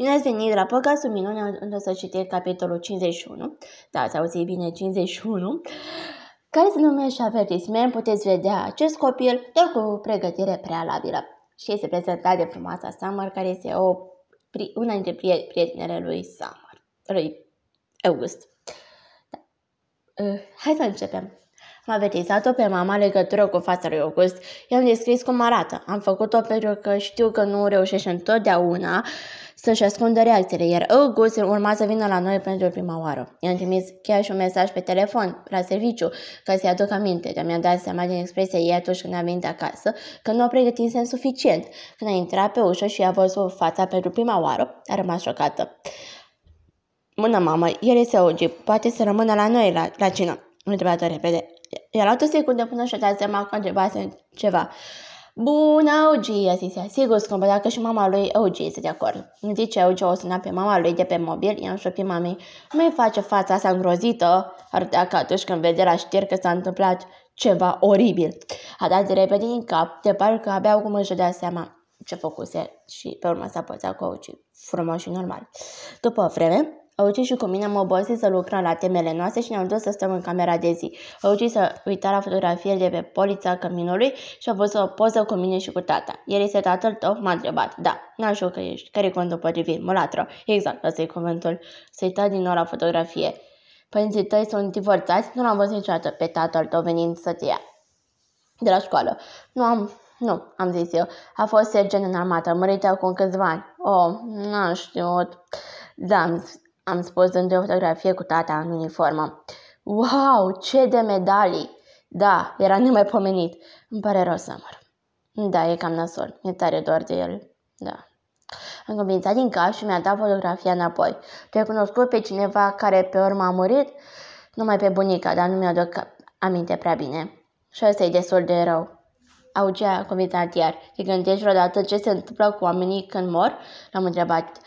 Bine ați venit la podcastul Minune, unde o să citesc capitolul 51. Da, ați auzit bine, 51 care se numește avertisment, puteți vedea acest copil doar cu pregătire prealabilă. Și este prezentat de frumoasa Summer, care este o, una dintre prietenele lui Summer, lui August. Da. Uh, hai să începem. Am avertizat-o pe mama legătură cu fața lui August. I-am descris cum arată. Am făcut-o pentru că știu că nu reușește întotdeauna să-și ascundă reacțiile, iar August urma să vină la noi pentru prima oară. I-am trimis chiar și un mesaj pe telefon, la serviciu, ca să-i aduc aminte, dar mi-am dat seama din expresia ei atunci când a venit acasă, că nu o pregătisem suficient. Când a intrat pe ușă și a văzut fața pentru prima oară, a rămas șocată. Bună, mamă, el este OG, poate să rămână la noi la, la cină. Am întrebat-o repede. Iar la o secundă până și-a dat seama că întrebase ceva. Bună, OG, a zis ea. Sigur, scumpă, dacă și mama lui OG este de acord. În zi ce OG o suna pe mama lui de pe mobil, i-am șopit mamei. Nu mai face fața asta îngrozită, arătea ca atunci când vede la știri că s-a întâmplat ceva oribil. A dat de repede din cap, de parcă abia acum își dea seama ce făcuse și pe urmă s-a pățat cu OG. Frumos și normal. După o vreme, Auci și cu mine am obosit să lucrăm la temele noastre și ne-am dus să stăm în camera de zi. Auci să uita la fotografie de pe polița căminului și a văzut o poză cu mine și cu tata. El este tatăl tău? M-a întrebat. Da, n-am știut că ești. Care e cuvântul potrivit? Mulatră. Exact, ăsta e cuvântul. Să uita din nou la fotografie. Părinții tăi sunt divorțați? Nu l-am văzut niciodată pe tatăl tău venind să te ia. De la școală. Nu am, nu, am zis eu. A fost sergent în armată, mărit acum câțiva ani. Oh, n-am știut. Da, am spus dând o fotografie cu tata în uniformă. Wow, ce de medalii! Da, era nemaipomenit. Îmi pare rău, Summer. Da, e cam nasol. E tare doar de el. Da. Am convințat din cap și mi-a dat fotografia înapoi. Tu ai cunoscut pe cineva care pe urmă a murit? Numai pe bunica, dar nu mi-aduc aminte prea bine. Și asta e destul de rău. Augea a convințat iar. Te gândești vreodată ce se întâmplă cu oamenii când mor? L-am întrebat.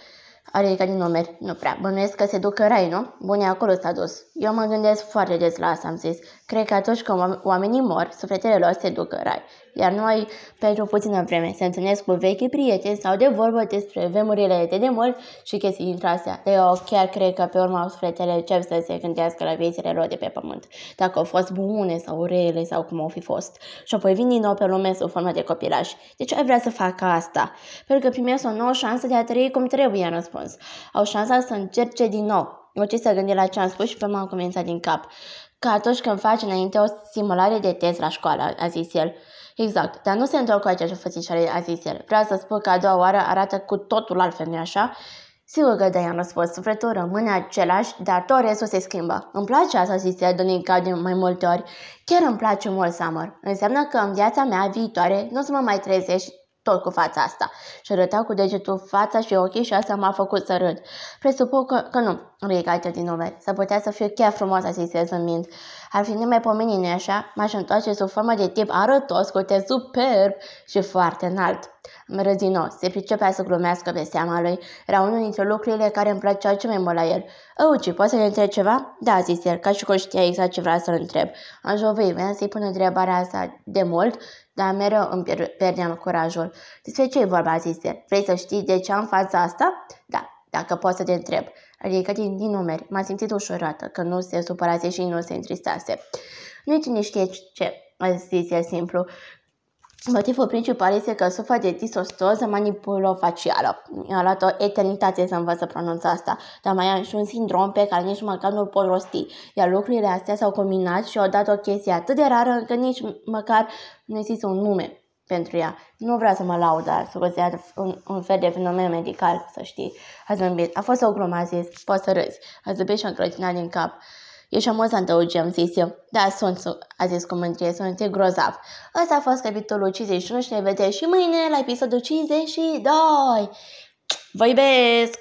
A ridicat din numeri. Nu prea. Bănuiesc că se duc în rai, nu? Bun, acolo s-a dus. Eu mă gândesc foarte des la asta, am zis. Cred că atunci când oamenii mor, sufletele lor se duc în rai. Iar noi, pentru puțină vreme, se întâlnesc cu vechi prieteni sau de vorbă despre vemurile de demult și chestii dintre astea. De eu chiar cred că pe urma sufletele încep să se gândească la viețile lor de pe pământ. Dacă au fost bune sau rele sau cum au fi fost. Și apoi vin din nou pe lume sub formă de copilaș. De ce ai vrea să facă asta? Pentru că primesc o nouă șansă de a trăi cum trebuie, am răspuns. Au șansa să încerce din nou. Nu ce să gândi la ce am spus și pe m-am comențat din cap. Ca atunci când faci înainte o simulare de test la școală, a zis el. Exact, dar nu se întorc cu aceeași fățișare, a zis el. Vreau să spun că a doua oară arată cu totul altfel, nu așa? Sigur că de-aia am răspuns, sufletul rămâne același, dar tot restul se schimbă. Îmi place asta, zis el, dând cap de mai multe ori. Chiar îmi place mult, Summer. Înseamnă că în viața mea viitoare nu o să mă mai trezești tot cu fața asta. Și arăta cu degetul fața și ochii și asta m-a făcut să râd. Presupun că, că nu, ridicat din nume. Să putea să fiu chiar frumoasă, zise zâmbind. Ar fi nemaipomenit, nu așa? M-aș întoarce sub formă de tip arătos, cu te superb și foarte înalt. Am din nou, se pricepea să glumească pe seama lui. Era unul dintre lucrurile care îmi plăceau cel mai mult la el. Auci, poți să ne întreb ceva? Da, zis el, ca și cum știa exact ce vrea să-l întreb. Am jovei, vreau să-i pun întrebarea asta de mult, dar mereu îmi pierdeam curajul. Despre ce e vorba, zis el? Vrei să știi de ce am fața asta? Da, dacă poți să te întreb. Adică din, din numeri, m-a simțit ușurată, că nu se supărase și nu se întristase. Nici nu știe ce, a zis el simplu. Motivul principal este că suferă de disostoză manipulofacială. Mi-a luat o eternitate să învăț să pronunț asta, dar mai am și un sindrom pe care nici măcar nu-l pot rosti. Iar lucrurile astea s-au combinat și au dat o chestie atât de rară încât nici măcar nu există un nume pentru ea. Nu vreau să mă laud, dar să consider un, un fel de fenomen medical, să știi. A zâmbit. A fost o glumă, a zis. Poți să râzi. A zâmbit și a încrotinat din cap. Ești amuzantă, Ugi, am zis eu. Da, sunt, a zis cu mândrie, sunt e grozav. Ăsta a fost capitolul 51 și ne vedem și mâine la episodul 52. Vă iubesc!